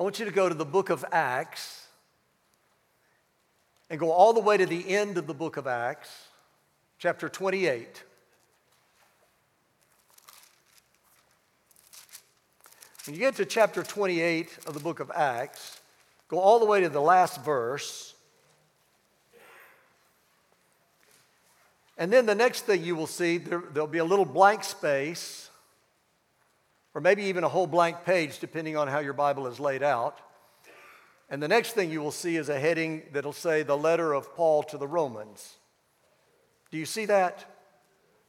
I want you to go to the book of Acts and go all the way to the end of the book of Acts, chapter 28. When you get to chapter 28 of the book of Acts, go all the way to the last verse. And then the next thing you will see, there, will be a little blank space, or maybe even a whole blank page, depending on how your Bible is laid out. And the next thing you will see is a heading that'll say the letter of Paul to the Romans. Do you see that?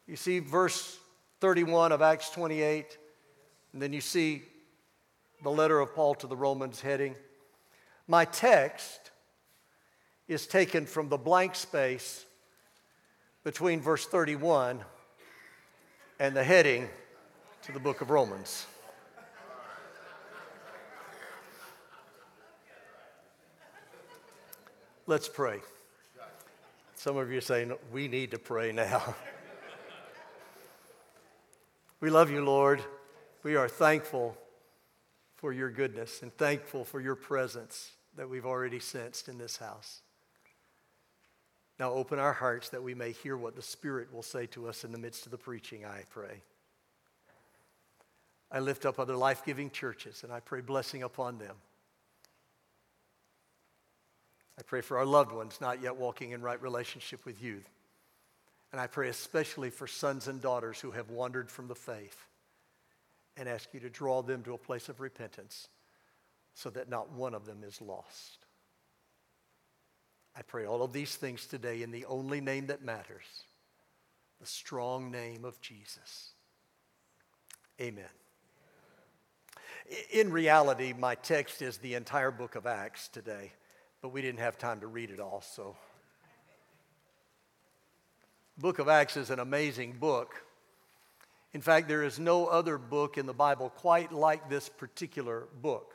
You see verse 31 of Acts 28, and then you see the letter of Paul to the Romans heading. My text is taken from the blank space between verse 31 and the heading to the book of Romans. Let's pray. Some of you are saying, We need to pray now. we love you, Lord. We are thankful for your goodness and thankful for your presence that we've already sensed in this house. Now open our hearts that we may hear what the Spirit will say to us in the midst of the preaching, I pray. I lift up other life giving churches and I pray blessing upon them. I pray for our loved ones not yet walking in right relationship with you. And I pray especially for sons and daughters who have wandered from the faith and ask you to draw them to a place of repentance so that not one of them is lost. I pray all of these things today in the only name that matters, the strong name of Jesus. Amen. In reality, my text is the entire book of Acts today, but we didn't have time to read it all, so. Book of Acts is an amazing book. In fact, there is no other book in the Bible quite like this particular book.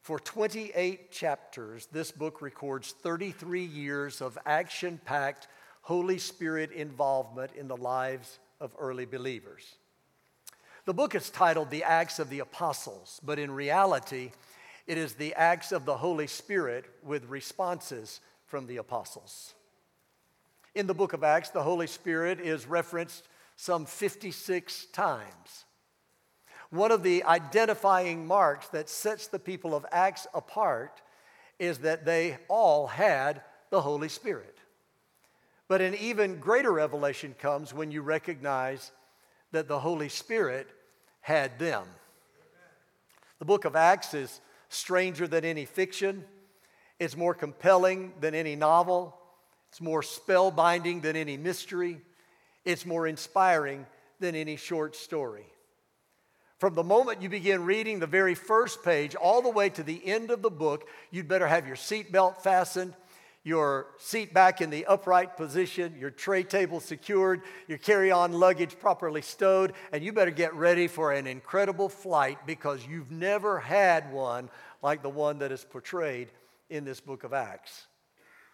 For 28 chapters, this book records 33 years of action packed Holy Spirit involvement in the lives of early believers. The book is titled The Acts of the Apostles, but in reality, it is the acts of the Holy Spirit with responses from the apostles. In the book of Acts, the Holy Spirit is referenced some 56 times. One of the identifying marks that sets the people of Acts apart is that they all had the Holy Spirit. But an even greater revelation comes when you recognize that the Holy Spirit had them. The book of Acts is stranger than any fiction, it's more compelling than any novel, it's more spellbinding than any mystery. It's more inspiring than any short story. From the moment you begin reading the very first page all the way to the end of the book, you'd better have your seatbelt fastened, your seat back in the upright position, your tray table secured, your carry on luggage properly stowed, and you better get ready for an incredible flight because you've never had one like the one that is portrayed in this book of Acts.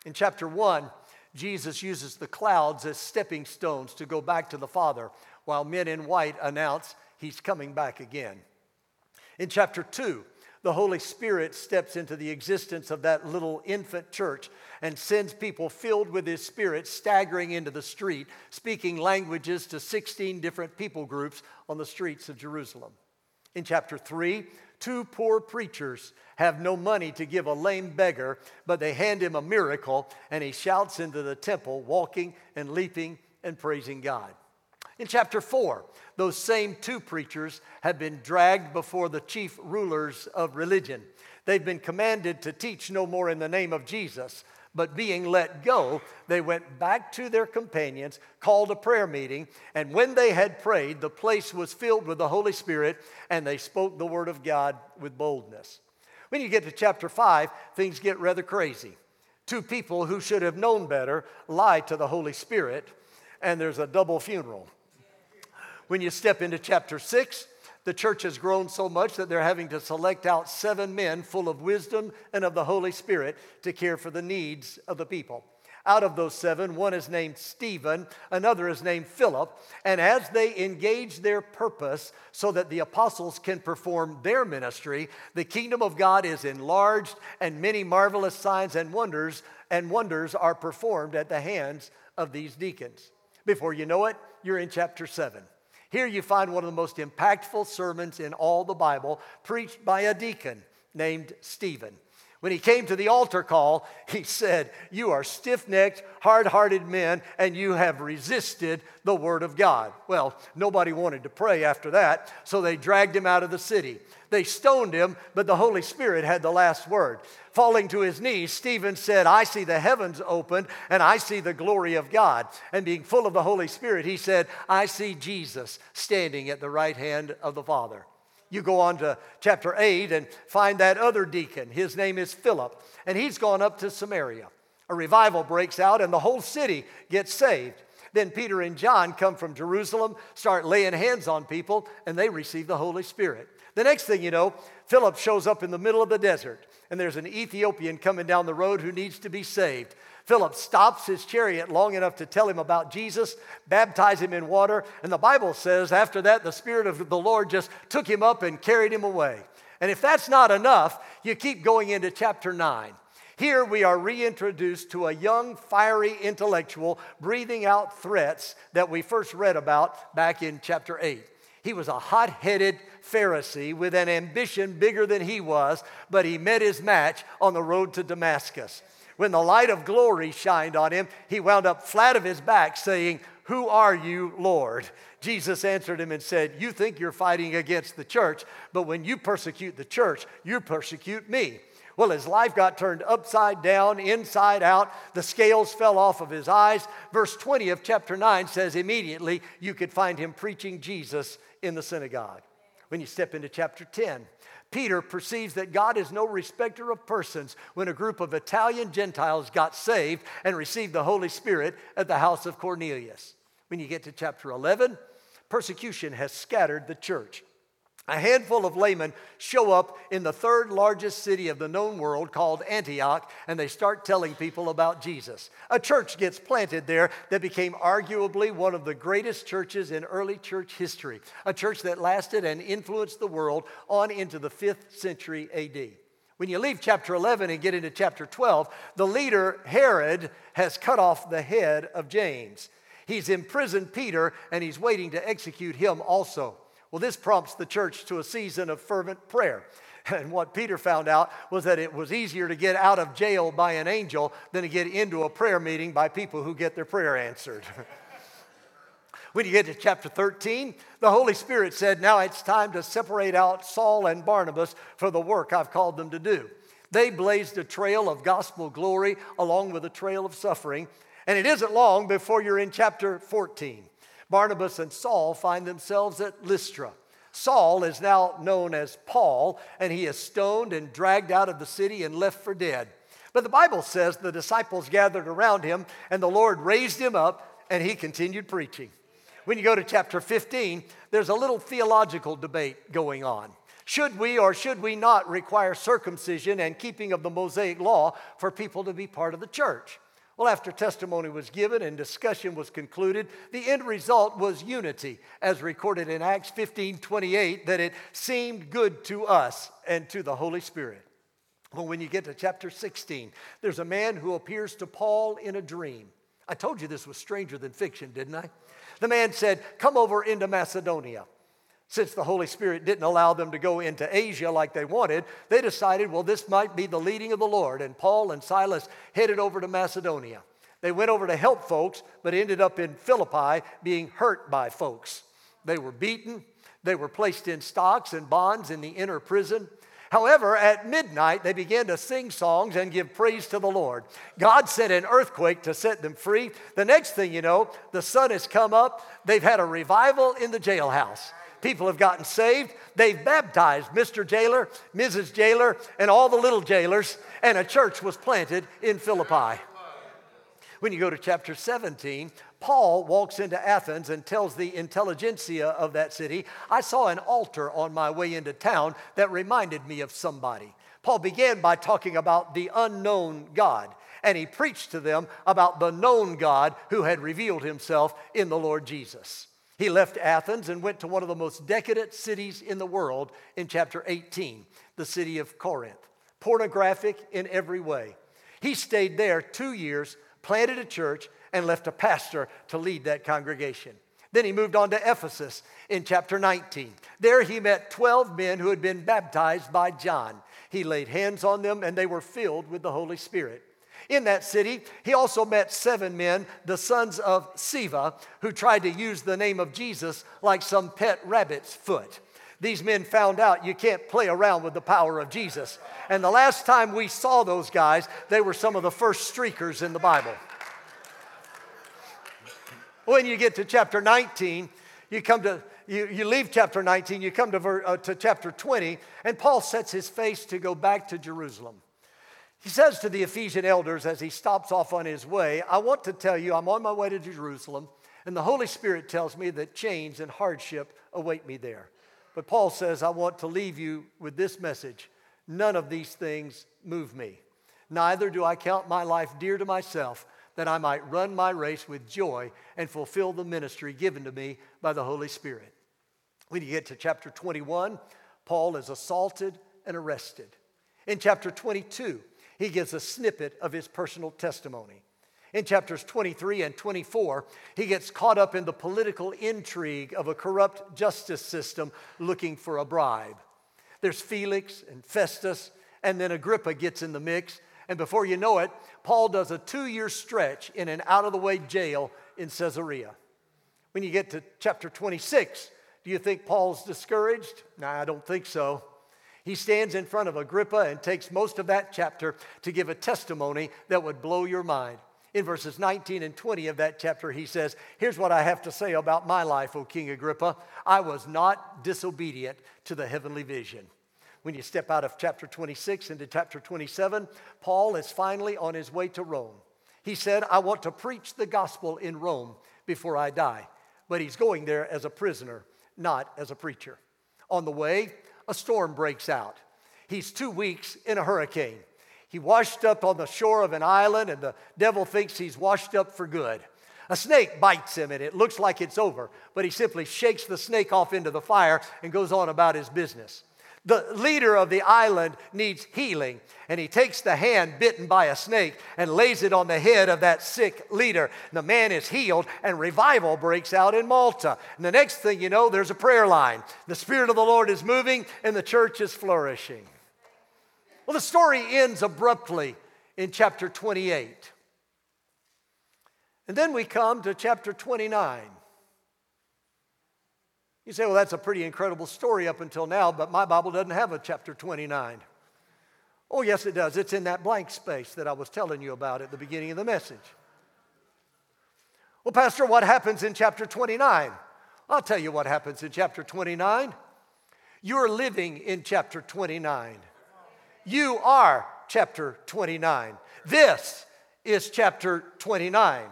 In chapter 1, Jesus uses the clouds as stepping stones to go back to the Father, while men in white announce he's coming back again. In chapter 2, the Holy Spirit steps into the existence of that little infant church and sends people filled with His Spirit staggering into the street, speaking languages to 16 different people groups on the streets of Jerusalem. In chapter 3, two poor preachers have no money to give a lame beggar, but they hand him a miracle, and he shouts into the temple, walking and leaping and praising God. In chapter 4, those same two preachers have been dragged before the chief rulers of religion. They've been commanded to teach no more in the name of Jesus, but being let go, they went back to their companions, called a prayer meeting, and when they had prayed, the place was filled with the Holy Spirit, and they spoke the word of God with boldness. When you get to chapter 5, things get rather crazy. Two people who should have known better lie to the Holy Spirit, and there's a double funeral. When you step into chapter 6, the church has grown so much that they're having to select out seven men full of wisdom and of the Holy Spirit to care for the needs of the people. Out of those seven, one is named Stephen, another is named Philip. And as they engage their purpose so that the apostles can perform their ministry, the kingdom of God is enlarged, and many marvelous signs and wonders and wonders are performed at the hands of these deacons. Before you know it, you're in chapter 7. Here you find one of the most impactful sermons in all the Bible, preached by a deacon named Stephen. When he came to the altar call, he said, You are stiff necked, hard hearted men, and you have resisted the word of God. Well, nobody wanted to pray after that, so they dragged him out of the city. They stoned him, but the Holy Spirit had the last word. Falling to his knees, Stephen said, I see the heavens opened and I see the glory of God. And being full of the Holy Spirit, he said, I see Jesus standing at the right hand of the Father. You go on to chapter 8 and find that other deacon. His name is Philip, and he's gone up to Samaria. A revival breaks out, and the whole city gets saved. Then Peter and John come from Jerusalem, start laying hands on people, and they receive the Holy Spirit. The next thing you know, Philip shows up in the middle of the desert, and there's an Ethiopian coming down the road who needs to be saved. Philip stops his chariot long enough to tell him about Jesus, baptize him in water, and the Bible says after that, the Spirit of the Lord just took him up and carried him away. And if that's not enough, you keep going into chapter 9. Here we are reintroduced to a young, fiery intellectual breathing out threats that we first read about back in chapter 8. He was a hot headed Pharisee with an ambition bigger than he was, but he met his match on the road to Damascus. When the light of glory shined on him, he wound up flat of his back, saying, Who are you, Lord? Jesus answered him and said, You think you're fighting against the church, but when you persecute the church, you persecute me. Well, his life got turned upside down, inside out. The scales fell off of his eyes. Verse 20 of chapter 9 says, Immediately you could find him preaching Jesus in the synagogue. When you step into chapter 10, Peter perceives that God is no respecter of persons when a group of Italian Gentiles got saved and received the Holy Spirit at the house of Cornelius. When you get to chapter 11, persecution has scattered the church. A handful of laymen show up in the third largest city of the known world called Antioch, and they start telling people about Jesus. A church gets planted there that became arguably one of the greatest churches in early church history, a church that lasted and influenced the world on into the fifth century AD. When you leave chapter 11 and get into chapter 12, the leader, Herod, has cut off the head of James. He's imprisoned Peter and he's waiting to execute him also. Well, this prompts the church to a season of fervent prayer. And what Peter found out was that it was easier to get out of jail by an angel than to get into a prayer meeting by people who get their prayer answered. when you get to chapter 13, the Holy Spirit said, Now it's time to separate out Saul and Barnabas for the work I've called them to do. They blazed a trail of gospel glory along with a trail of suffering. And it isn't long before you're in chapter 14. Barnabas and Saul find themselves at Lystra. Saul is now known as Paul, and he is stoned and dragged out of the city and left for dead. But the Bible says the disciples gathered around him, and the Lord raised him up, and he continued preaching. When you go to chapter 15, there's a little theological debate going on. Should we or should we not require circumcision and keeping of the Mosaic law for people to be part of the church? Well, after testimony was given and discussion was concluded, the end result was unity, as recorded in Acts 15 28, that it seemed good to us and to the Holy Spirit. Well, when you get to chapter 16, there's a man who appears to Paul in a dream. I told you this was stranger than fiction, didn't I? The man said, Come over into Macedonia. Since the Holy Spirit didn't allow them to go into Asia like they wanted, they decided, well, this might be the leading of the Lord. And Paul and Silas headed over to Macedonia. They went over to help folks, but ended up in Philippi being hurt by folks. They were beaten, they were placed in stocks and bonds in the inner prison. However, at midnight, they began to sing songs and give praise to the Lord. God sent an earthquake to set them free. The next thing you know, the sun has come up. They've had a revival in the jailhouse. People have gotten saved. They've baptized Mr. Jailer, Mrs. Jailer, and all the little jailers, and a church was planted in Philippi. When you go to chapter 17, Paul walks into Athens and tells the intelligentsia of that city, I saw an altar on my way into town that reminded me of somebody. Paul began by talking about the unknown God. and he preached to them about the known God who had revealed himself in the Lord Jesus. He left Athens and went to one of the most decadent cities in the world in chapter 18, the city of Corinth, pornographic in every way. He stayed there two years, planted a church, and left a pastor to lead that congregation. Then he moved on to Ephesus in chapter 19. There he met 12 men who had been baptized by John. He laid hands on them and they were filled with the Holy Spirit. In that city, he also met seven men, the sons of Sceva, who tried to use the name of Jesus like some pet rabbit's foot. These men found out you can't play around with the power of Jesus. And the last time we saw those guys, they were some of the first streakers in the Bible. When you get to chapter 19, you come to you, you leave chapter 19, you come to, ver, uh, to chapter 20, and Paul sets his face to go back to Jerusalem. He says to the Ephesian elders as he stops off on his way, I want to tell you, I'm on my way to Jerusalem, and the Holy Spirit tells me that chains and hardship await me there. But Paul says, I want to leave you with this message None of these things move me. Neither do I count my life dear to myself, that I might run my race with joy and fulfill the ministry given to me by the Holy Spirit. When you get to chapter 21, Paul is assaulted and arrested. In chapter 22, he gives a snippet of his personal testimony. In chapters 23 and 24, he gets caught up in the political intrigue of a corrupt justice system looking for a bribe. There's Felix and Festus, and then Agrippa gets in the mix. And before you know it, Paul does a two year stretch in an out of the way jail in Caesarea. When you get to chapter 26, do you think Paul's discouraged? Nah, I don't think so. He stands in front of Agrippa and takes most of that chapter to give a testimony that would blow your mind. In verses 19 and 20 of that chapter, he says, Here's what I have to say about my life, O King Agrippa. I was not disobedient to the heavenly vision. When you step out of chapter 26 into chapter 27, Paul is finally on his way to Rome. He said, I want to preach the gospel in Rome before I die. But he's going there as a prisoner, not as a preacher. On the way, a storm breaks out. He's two weeks in a hurricane. He washed up on the shore of an island, and the devil thinks he's washed up for good. A snake bites him, and it looks like it's over, but he simply shakes the snake off into the fire and goes on about his business. The leader of the island needs healing, and he takes the hand bitten by a snake and lays it on the head of that sick leader. The man is healed, and revival breaks out in Malta. And the next thing you know, there's a prayer line. The Spirit of the Lord is moving, and the church is flourishing. Well, the story ends abruptly in chapter 28. And then we come to chapter 29. You say, well, that's a pretty incredible story up until now, but my Bible doesn't have a chapter 29. Oh, yes, it does. It's in that blank space that I was telling you about at the beginning of the message. Well, Pastor, what happens in chapter 29? I'll tell you what happens in chapter 29. You're living in chapter 29. You are chapter 29. This is chapter 29.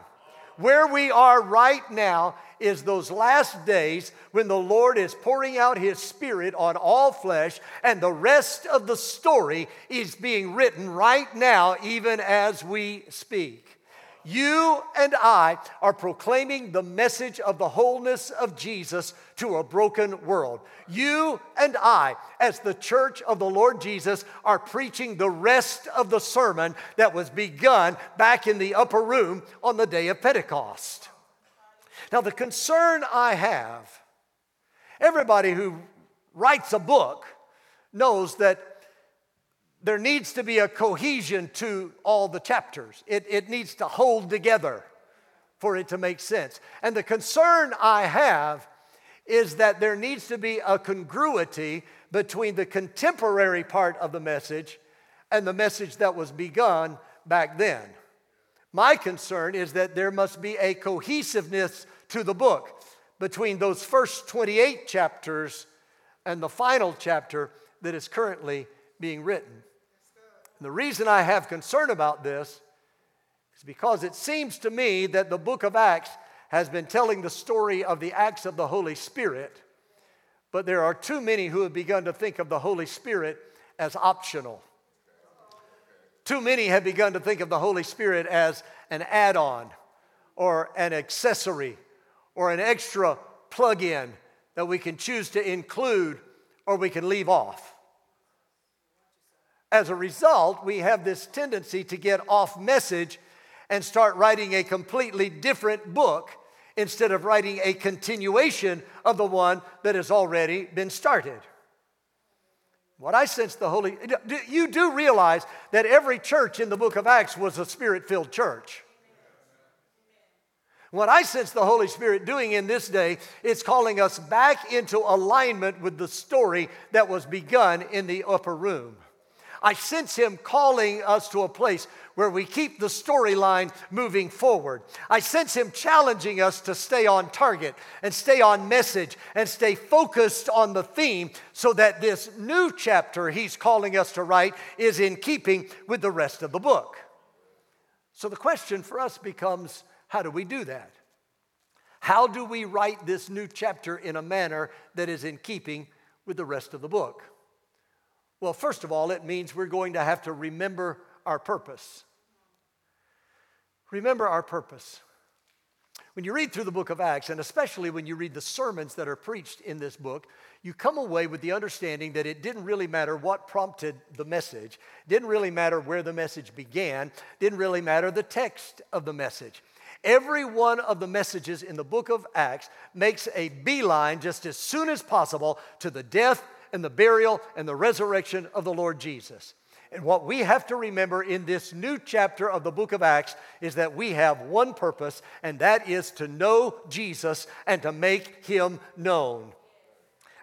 Where we are right now is those last days when the Lord is pouring out His Spirit on all flesh, and the rest of the story is being written right now, even as we speak. You and I are proclaiming the message of the wholeness of Jesus to a broken world. You and I, as the church of the Lord Jesus, are preaching the rest of the sermon that was begun back in the upper room on the day of Pentecost. Now, the concern I have, everybody who writes a book knows that there needs to be a cohesion to all the chapters. It, it needs to hold together for it to make sense. And the concern I have is that there needs to be a congruity between the contemporary part of the message and the message that was begun back then. My concern is that there must be a cohesiveness to the book between those first 28 chapters and the final chapter that is currently being written. And the reason I have concern about this is because it seems to me that the book of Acts has been telling the story of the acts of the Holy Spirit, but there are too many who have begun to think of the Holy Spirit as optional. Too many have begun to think of the Holy Spirit as an add on or an accessory or an extra plug in that we can choose to include or we can leave off. As a result, we have this tendency to get off message and start writing a completely different book instead of writing a continuation of the one that has already been started. What I sense the Holy, you do realize that every church in the book of Acts was a spirit filled church. What I sense the Holy Spirit doing in this day is calling us back into alignment with the story that was begun in the upper room. I sense Him calling us to a place where we keep the storyline moving forward. I sense Him challenging us to stay on target and stay on message and stay focused on the theme so that this new chapter He's calling us to write is in keeping with the rest of the book. So the question for us becomes how do we do that? How do we write this new chapter in a manner that is in keeping with the rest of the book? Well, first of all, it means we're going to have to remember our purpose. Remember our purpose. When you read through the book of Acts, and especially when you read the sermons that are preached in this book, you come away with the understanding that it didn't really matter what prompted the message, didn't really matter where the message began, didn't really matter the text of the message. Every one of the messages in the book of Acts makes a beeline just as soon as possible to the death and the burial and the resurrection of the Lord Jesus. And what we have to remember in this new chapter of the book of Acts is that we have one purpose, and that is to know Jesus and to make him known.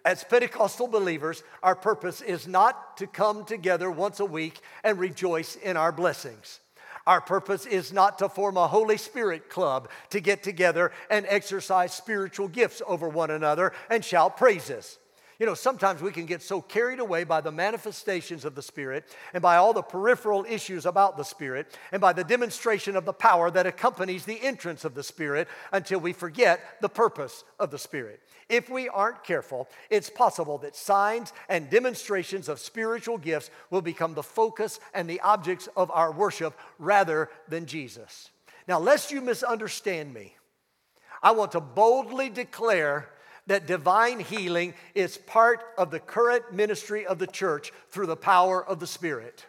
As Pentecostal believers, our purpose is not to come together once a week and rejoice in our blessings. Our purpose is not to form a Holy Spirit club to get together and exercise spiritual gifts over one another and shout praises. You know, sometimes we can get so carried away by the manifestations of the Spirit and by all the peripheral issues about the Spirit and by the demonstration of the power that accompanies the entrance of the Spirit until we forget the purpose of the Spirit. If we aren't careful, it's possible that signs and demonstrations of spiritual gifts will become the focus and the objects of our worship rather than Jesus. Now, lest you misunderstand me, I want to boldly declare that divine healing is part of the current ministry of the church through the power of the Spirit.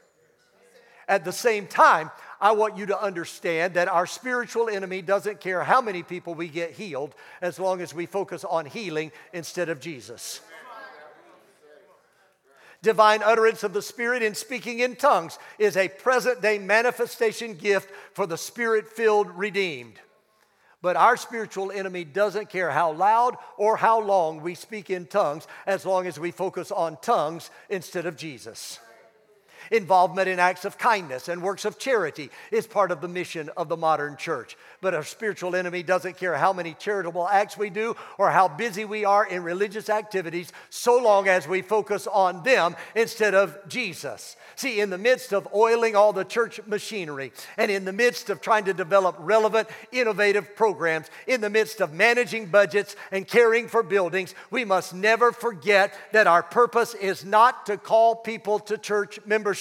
At the same time, I want you to understand that our spiritual enemy doesn't care how many people we get healed as long as we focus on healing instead of Jesus. Divine utterance of the Spirit in speaking in tongues is a present day manifestation gift for the Spirit filled redeemed. But our spiritual enemy doesn't care how loud or how long we speak in tongues as long as we focus on tongues instead of Jesus. Involvement in acts of kindness and works of charity is part of the mission of the modern church. But our spiritual enemy doesn't care how many charitable acts we do or how busy we are in religious activities, so long as we focus on them instead of Jesus. See, in the midst of oiling all the church machinery and in the midst of trying to develop relevant, innovative programs, in the midst of managing budgets and caring for buildings, we must never forget that our purpose is not to call people to church membership.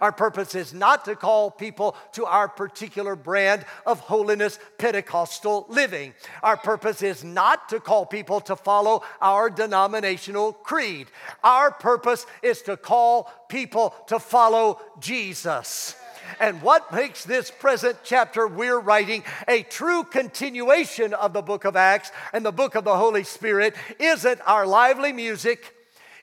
Our purpose is not to call people to our particular brand of holiness Pentecostal living. Our purpose is not to call people to follow our denominational creed. Our purpose is to call people to follow Jesus. And what makes this present chapter we're writing a true continuation of the book of Acts and the book of the Holy Spirit isn't our lively music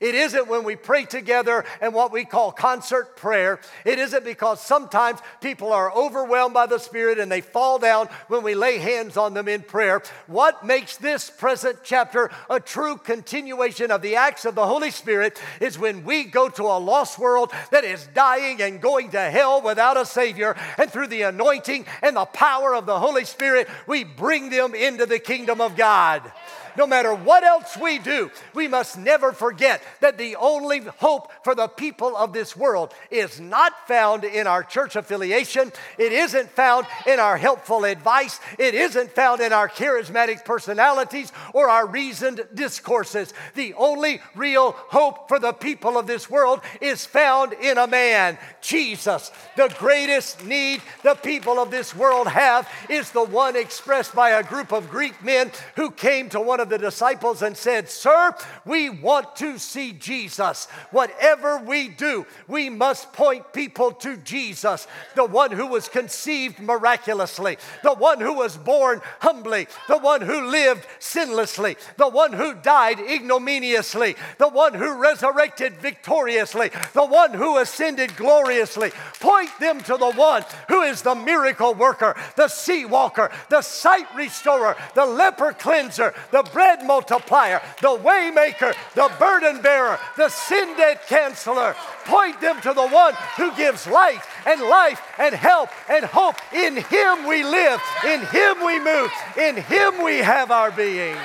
it isn't when we pray together and what we call concert prayer. It isn't because sometimes people are overwhelmed by the Spirit and they fall down when we lay hands on them in prayer. What makes this present chapter a true continuation of the acts of the Holy Spirit is when we go to a lost world that is dying and going to hell without a Savior, and through the anointing and the power of the Holy Spirit, we bring them into the kingdom of God. No matter what else we do, we must never forget that the only hope for the people of this world is not found in our church affiliation. It isn't found in our helpful advice. It isn't found in our charismatic personalities or our reasoned discourses. The only real hope for the people of this world is found in a man, Jesus. The greatest need the people of this world have is the one expressed by a group of Greek men who came to one of the disciples and said, Sir, we want to see Jesus. Whatever we do, we must point people to Jesus, the one who was conceived miraculously, the one who was born humbly, the one who lived sinlessly, the one who died ignominiously, the one who resurrected victoriously, the one who ascended gloriously. Point them to the one who is the miracle worker, the sea walker, the sight restorer, the leper cleanser, the bread multiplier, the waymaker, the burden bearer, the sin debt canceller. Point them to the one who gives light and life and help and hope. In him we live, in him we move, in him we have our being.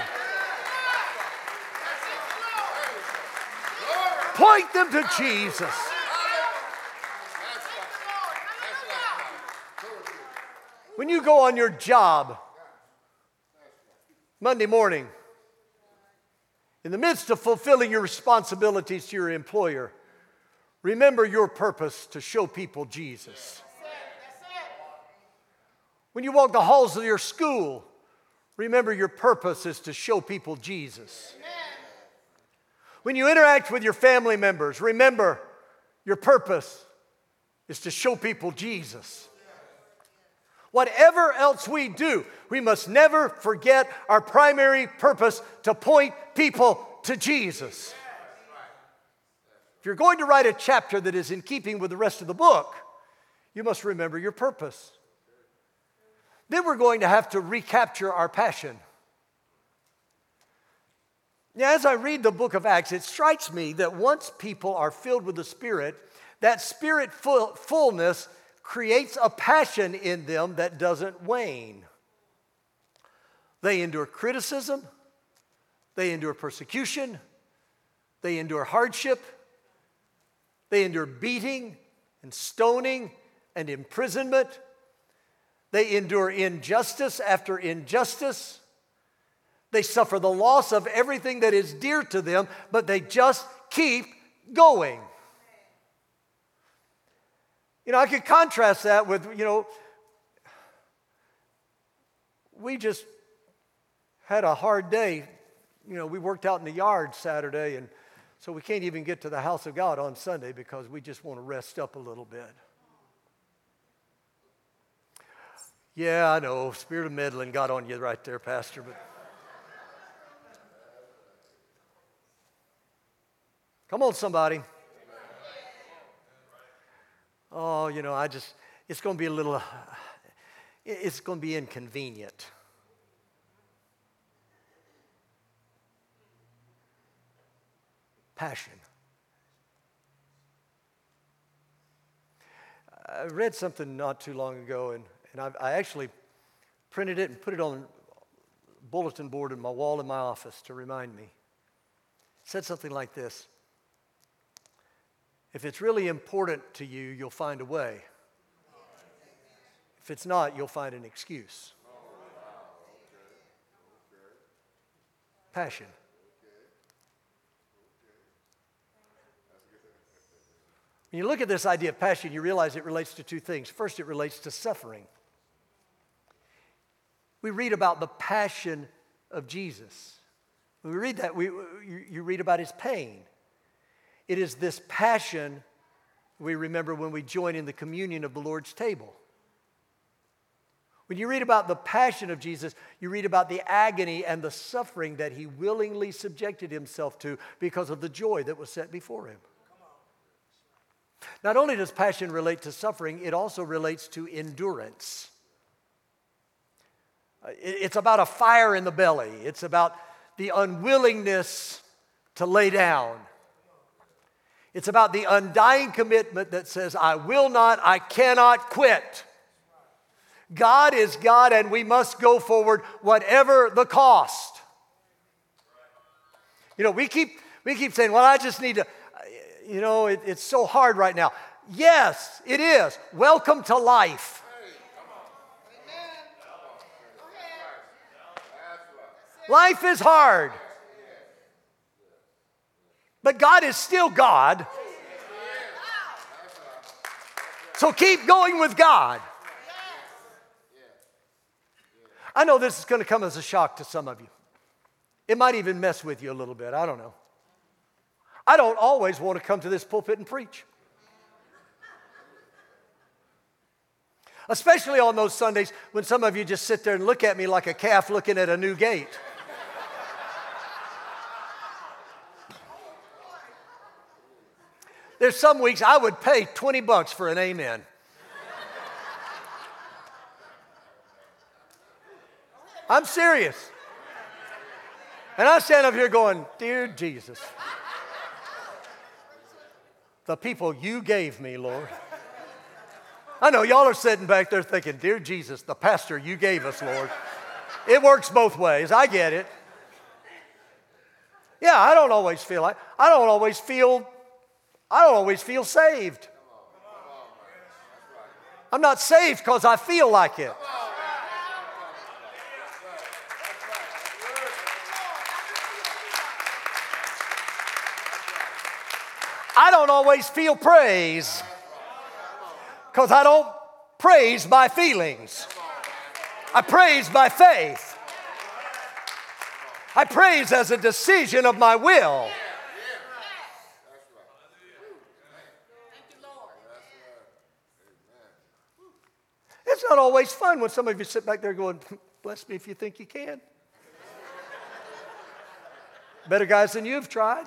Point them to Jesus. When you go on your job Monday morning, in the midst of fulfilling your responsibilities to your employer, remember your purpose to show people Jesus. When you walk the halls of your school, remember your purpose is to show people Jesus. When you interact with your family members, remember your purpose is to show people Jesus. Whatever else we do, we must never forget our primary purpose to point people to Jesus. If you're going to write a chapter that is in keeping with the rest of the book, you must remember your purpose. Then we're going to have to recapture our passion. Now, as I read the book of Acts, it strikes me that once people are filled with the Spirit, that Spirit full, fullness creates a passion in them that doesn't wane. They endure criticism, they endure persecution, they endure hardship, they endure beating and stoning and imprisonment. They endure injustice after injustice. They suffer the loss of everything that is dear to them, but they just keep going. You know, I could contrast that with, you know, we just had a hard day. You know, we worked out in the yard Saturday, and so we can't even get to the house of God on Sunday because we just want to rest up a little bit. Yeah, I know, spirit of meddling got on you right there, Pastor, but. Come on, somebody oh, you know, I just, it's going to be a little, uh, it's going to be inconvenient. Passion. I read something not too long ago, and, and I, I actually printed it and put it on bulletin board in my wall in my office to remind me. It said something like this if it's really important to you, you'll find a way. If it's not, you'll find an excuse. Passion. When you look at this idea of passion, you realize it relates to two things. First, it relates to suffering. We read about the passion of Jesus. When we read that, we, you read about his pain. It is this passion we remember when we join in the communion of the Lord's table. When you read about the passion of Jesus, you read about the agony and the suffering that he willingly subjected himself to because of the joy that was set before him. Not only does passion relate to suffering, it also relates to endurance. It's about a fire in the belly, it's about the unwillingness to lay down. It's about the undying commitment that says, I will not, I cannot quit. God is God, and we must go forward whatever the cost. You know, we keep, we keep saying, well, I just need to, uh, you know, it, it's so hard right now. Yes, it is. Welcome to life. Life is hard. But God is still God. So keep going with God. I know this is going to come as a shock to some of you. It might even mess with you a little bit. I don't know. I don't always want to come to this pulpit and preach. Especially on those Sundays when some of you just sit there and look at me like a calf looking at a new gate. There's some weeks I would pay 20 bucks for an amen. I'm serious. And I stand up here going, Dear Jesus, the people you gave me, Lord. I know y'all are sitting back there thinking, Dear Jesus, the pastor you gave us, Lord. It works both ways. I get it. Yeah, I don't always feel like, I don't always feel, I don't always feel saved. I'm not saved because I feel like it. I don't always feel praise because I don't praise by feelings. I praise by faith. I praise as a decision of my will. It's not always fun when some of you sit back there going, Bless me if you think you can. Better guys than you've tried.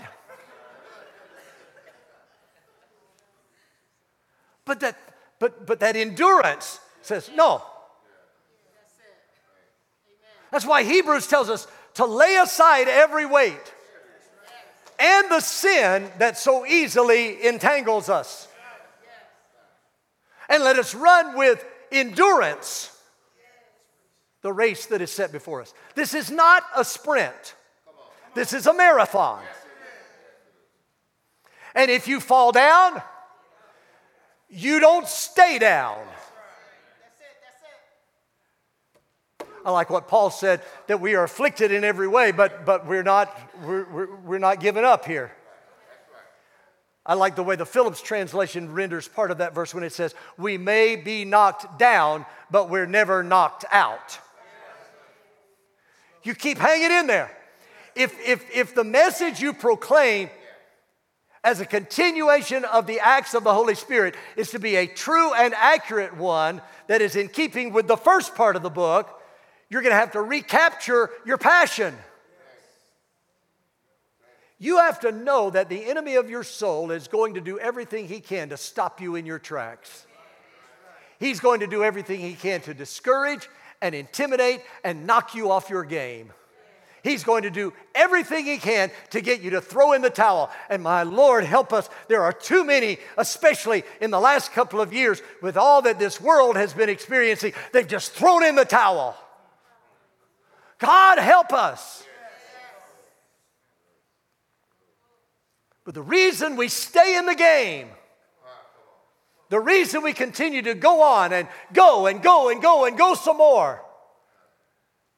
But that, but, but that endurance says, no. That's why Hebrews tells us to lay aside every weight and the sin that so easily entangles us. And let us run with endurance the race that is set before us. This is not a sprint, this is a marathon. And if you fall down, you don't stay down. I like what Paul said that we are afflicted in every way, but, but we're, not, we're, we're, we're not giving up here. I like the way the Phillips translation renders part of that verse when it says, We may be knocked down, but we're never knocked out. You keep hanging in there. If, if, if the message you proclaim as a continuation of the acts of the Holy Spirit is to be a true and accurate one that is in keeping with the first part of the book, you're going to have to recapture your passion. You have to know that the enemy of your soul is going to do everything he can to stop you in your tracks. He's going to do everything he can to discourage and intimidate and knock you off your game. He's going to do everything he can to get you to throw in the towel. And my Lord, help us. There are too many, especially in the last couple of years, with all that this world has been experiencing, they've just thrown in the towel. God, help us. But the reason we stay in the game, the reason we continue to go on and go and go and go and go some more,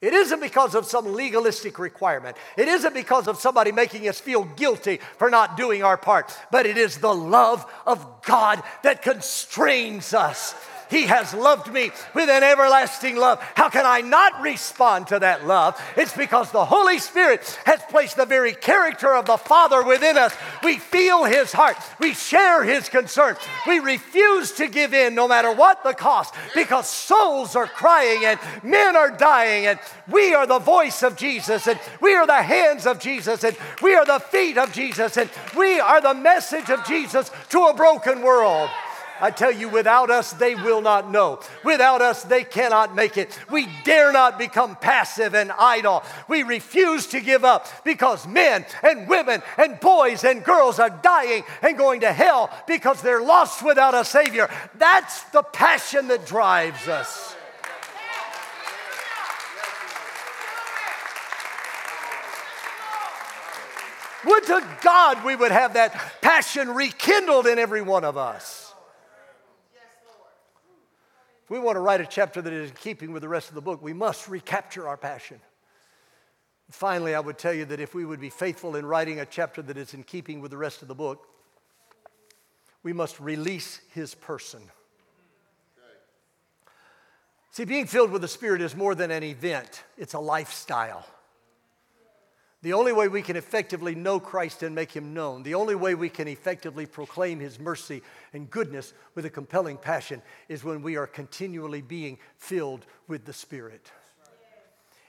it isn't because of some legalistic requirement. It isn't because of somebody making us feel guilty for not doing our part, but it is the love of God that constrains us he has loved me with an everlasting love. How can I not respond to that love? It's because the Holy Spirit has placed the very character of the Father within us. We feel His heart, we share His concern. We refuse to give in no matter what the cost because souls are crying and men are dying, and we are the voice of Jesus, and we are the hands of Jesus, and we are the feet of Jesus, and we are the message of Jesus to a broken world. I tell you, without us, they will not know. Without us, they cannot make it. We dare not become passive and idle. We refuse to give up because men and women and boys and girls are dying and going to hell because they're lost without a Savior. That's the passion that drives us. Would to God we would have that passion rekindled in every one of us. We want to write a chapter that is in keeping with the rest of the book, we must recapture our passion. Finally, I would tell you that if we would be faithful in writing a chapter that is in keeping with the rest of the book, we must release his person. See, being filled with the Spirit is more than an event, it's a lifestyle. The only way we can effectively know Christ and make him known, the only way we can effectively proclaim his mercy and goodness with a compelling passion is when we are continually being filled with the Spirit.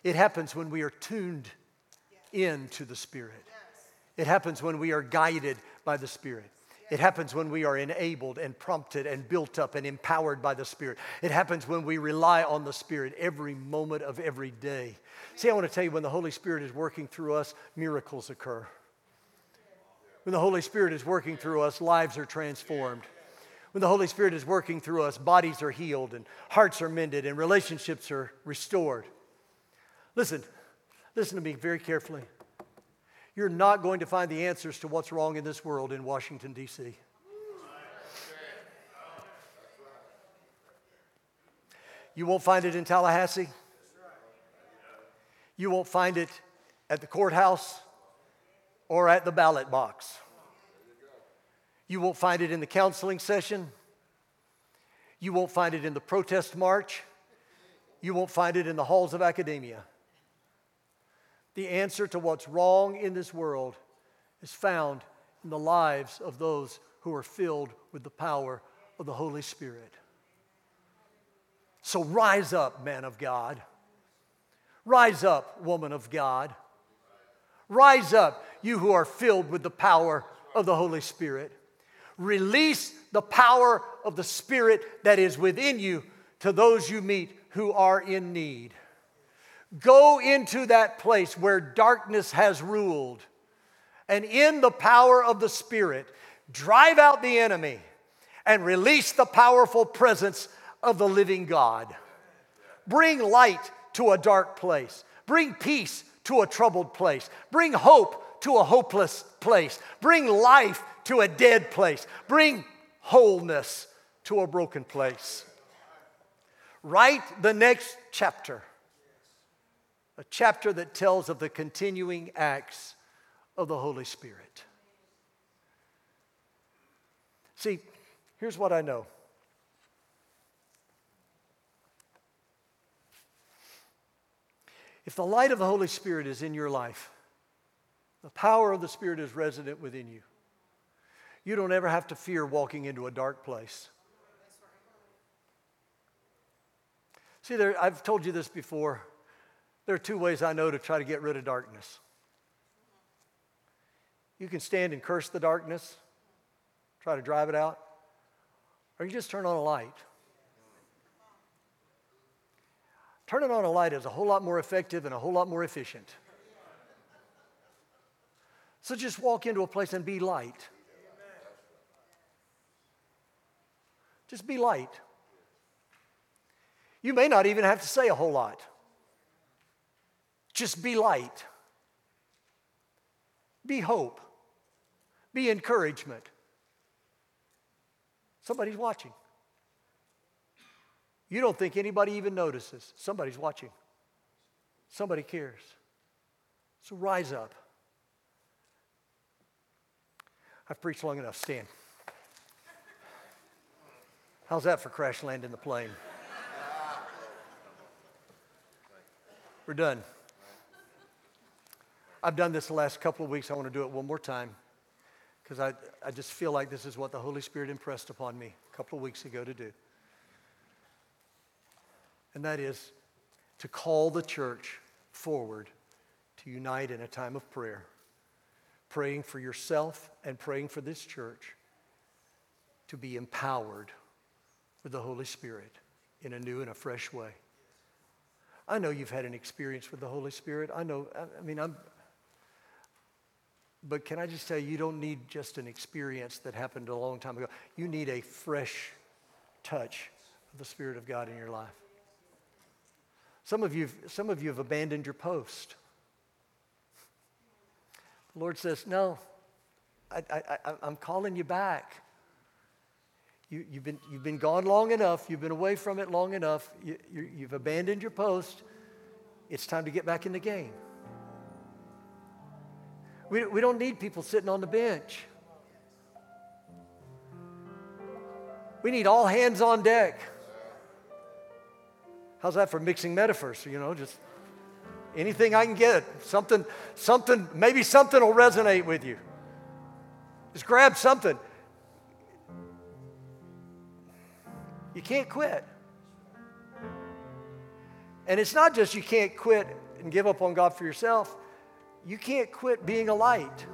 It happens when we are tuned into the Spirit. It happens when we are guided by the Spirit. It happens when we are enabled and prompted and built up and empowered by the Spirit. It happens when we rely on the Spirit every moment of every day. See, I want to tell you when the Holy Spirit is working through us, miracles occur. When the Holy Spirit is working through us, lives are transformed. When the Holy Spirit is working through us, bodies are healed and hearts are mended and relationships are restored. Listen, listen to me very carefully. You're not going to find the answers to what's wrong in this world in Washington, D.C. You won't find it in Tallahassee. You won't find it at the courthouse or at the ballot box. You won't find it in the counseling session. You won't find it in the protest march. You won't find it in the halls of academia. The answer to what's wrong in this world is found in the lives of those who are filled with the power of the Holy Spirit. So rise up, man of God. Rise up, woman of God. Rise up, you who are filled with the power of the Holy Spirit. Release the power of the Spirit that is within you to those you meet who are in need. Go into that place where darkness has ruled, and in the power of the Spirit, drive out the enemy and release the powerful presence of the living God. Bring light to a dark place, bring peace to a troubled place, bring hope to a hopeless place, bring life to a dead place, bring wholeness to a broken place. Write the next chapter a chapter that tells of the continuing acts of the Holy Spirit. See, here's what I know. If the light of the Holy Spirit is in your life, the power of the Spirit is resident within you. You don't ever have to fear walking into a dark place. See, there, I've told you this before. There are two ways I know to try to get rid of darkness. You can stand and curse the darkness, try to drive it out, or you just turn on a light. Turning on a light is a whole lot more effective and a whole lot more efficient. So just walk into a place and be light. Just be light. You may not even have to say a whole lot. Just be light, be hope, be encouragement. Somebody's watching. You don't think anybody even notices. Somebody's watching. Somebody cares. So rise up. I've preached long enough. Stand. How's that for crash landing the plane? We're done. I've done this the last couple of weeks. I want to do it one more time because I, I just feel like this is what the Holy Spirit impressed upon me a couple of weeks ago to do. And that is to call the church forward to unite in a time of prayer, praying for yourself and praying for this church to be empowered with the Holy Spirit in a new and a fresh way. I know you've had an experience with the Holy Spirit. I know, I mean, I'm, but can I just tell you, you don't need just an experience that happened a long time ago. You need a fresh touch of the Spirit of God in your life. Some of you, some of you have abandoned your post. The Lord says, No, I, am calling you back. You, you've, been, you've been gone long enough. You've been away from it long enough. You, you, you've abandoned your post. It's time to get back in the game. We, we don't need people sitting on the bench. We need all hands on deck. How's that for mixing metaphors? You know, just anything I can get. Something, something, maybe something will resonate with you. Just grab something. You can't quit. And it's not just you can't quit and give up on God for yourself, you can't quit being a light.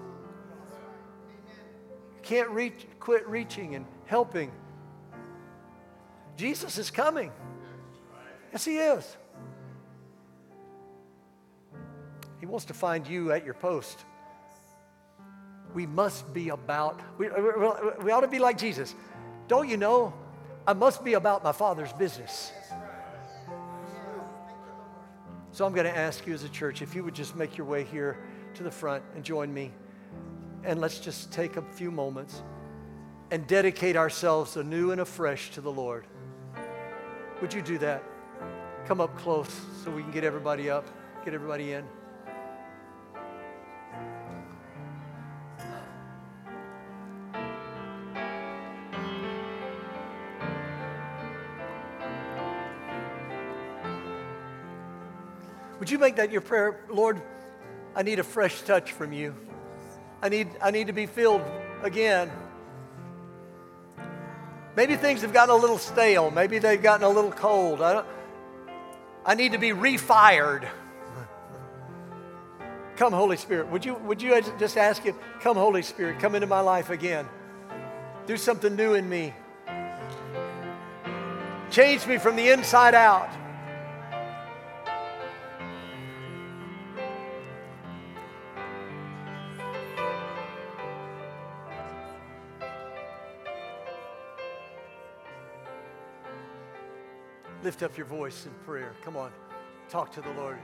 You can't reach, quit reaching and helping. Jesus is coming. Yes, He is. He wants to find you at your post. We must be about, we, we ought to be like Jesus. Don't you know? I must be about my Father's business. So I'm going to ask you as a church if you would just make your way here to the front and join me. And let's just take a few moments and dedicate ourselves anew and afresh to the Lord. Would you do that? Come up close so we can get everybody up, get everybody in. Would you make that your prayer? Lord, I need a fresh touch from you. I need, I need to be filled again. Maybe things have gotten a little stale. Maybe they've gotten a little cold. I, I need to be refired. Come, Holy Spirit. Would you, would you just ask Him, Come, Holy Spirit, come into my life again. Do something new in me. Change me from the inside out. Lift up your voice in prayer. Come on, talk to the Lord.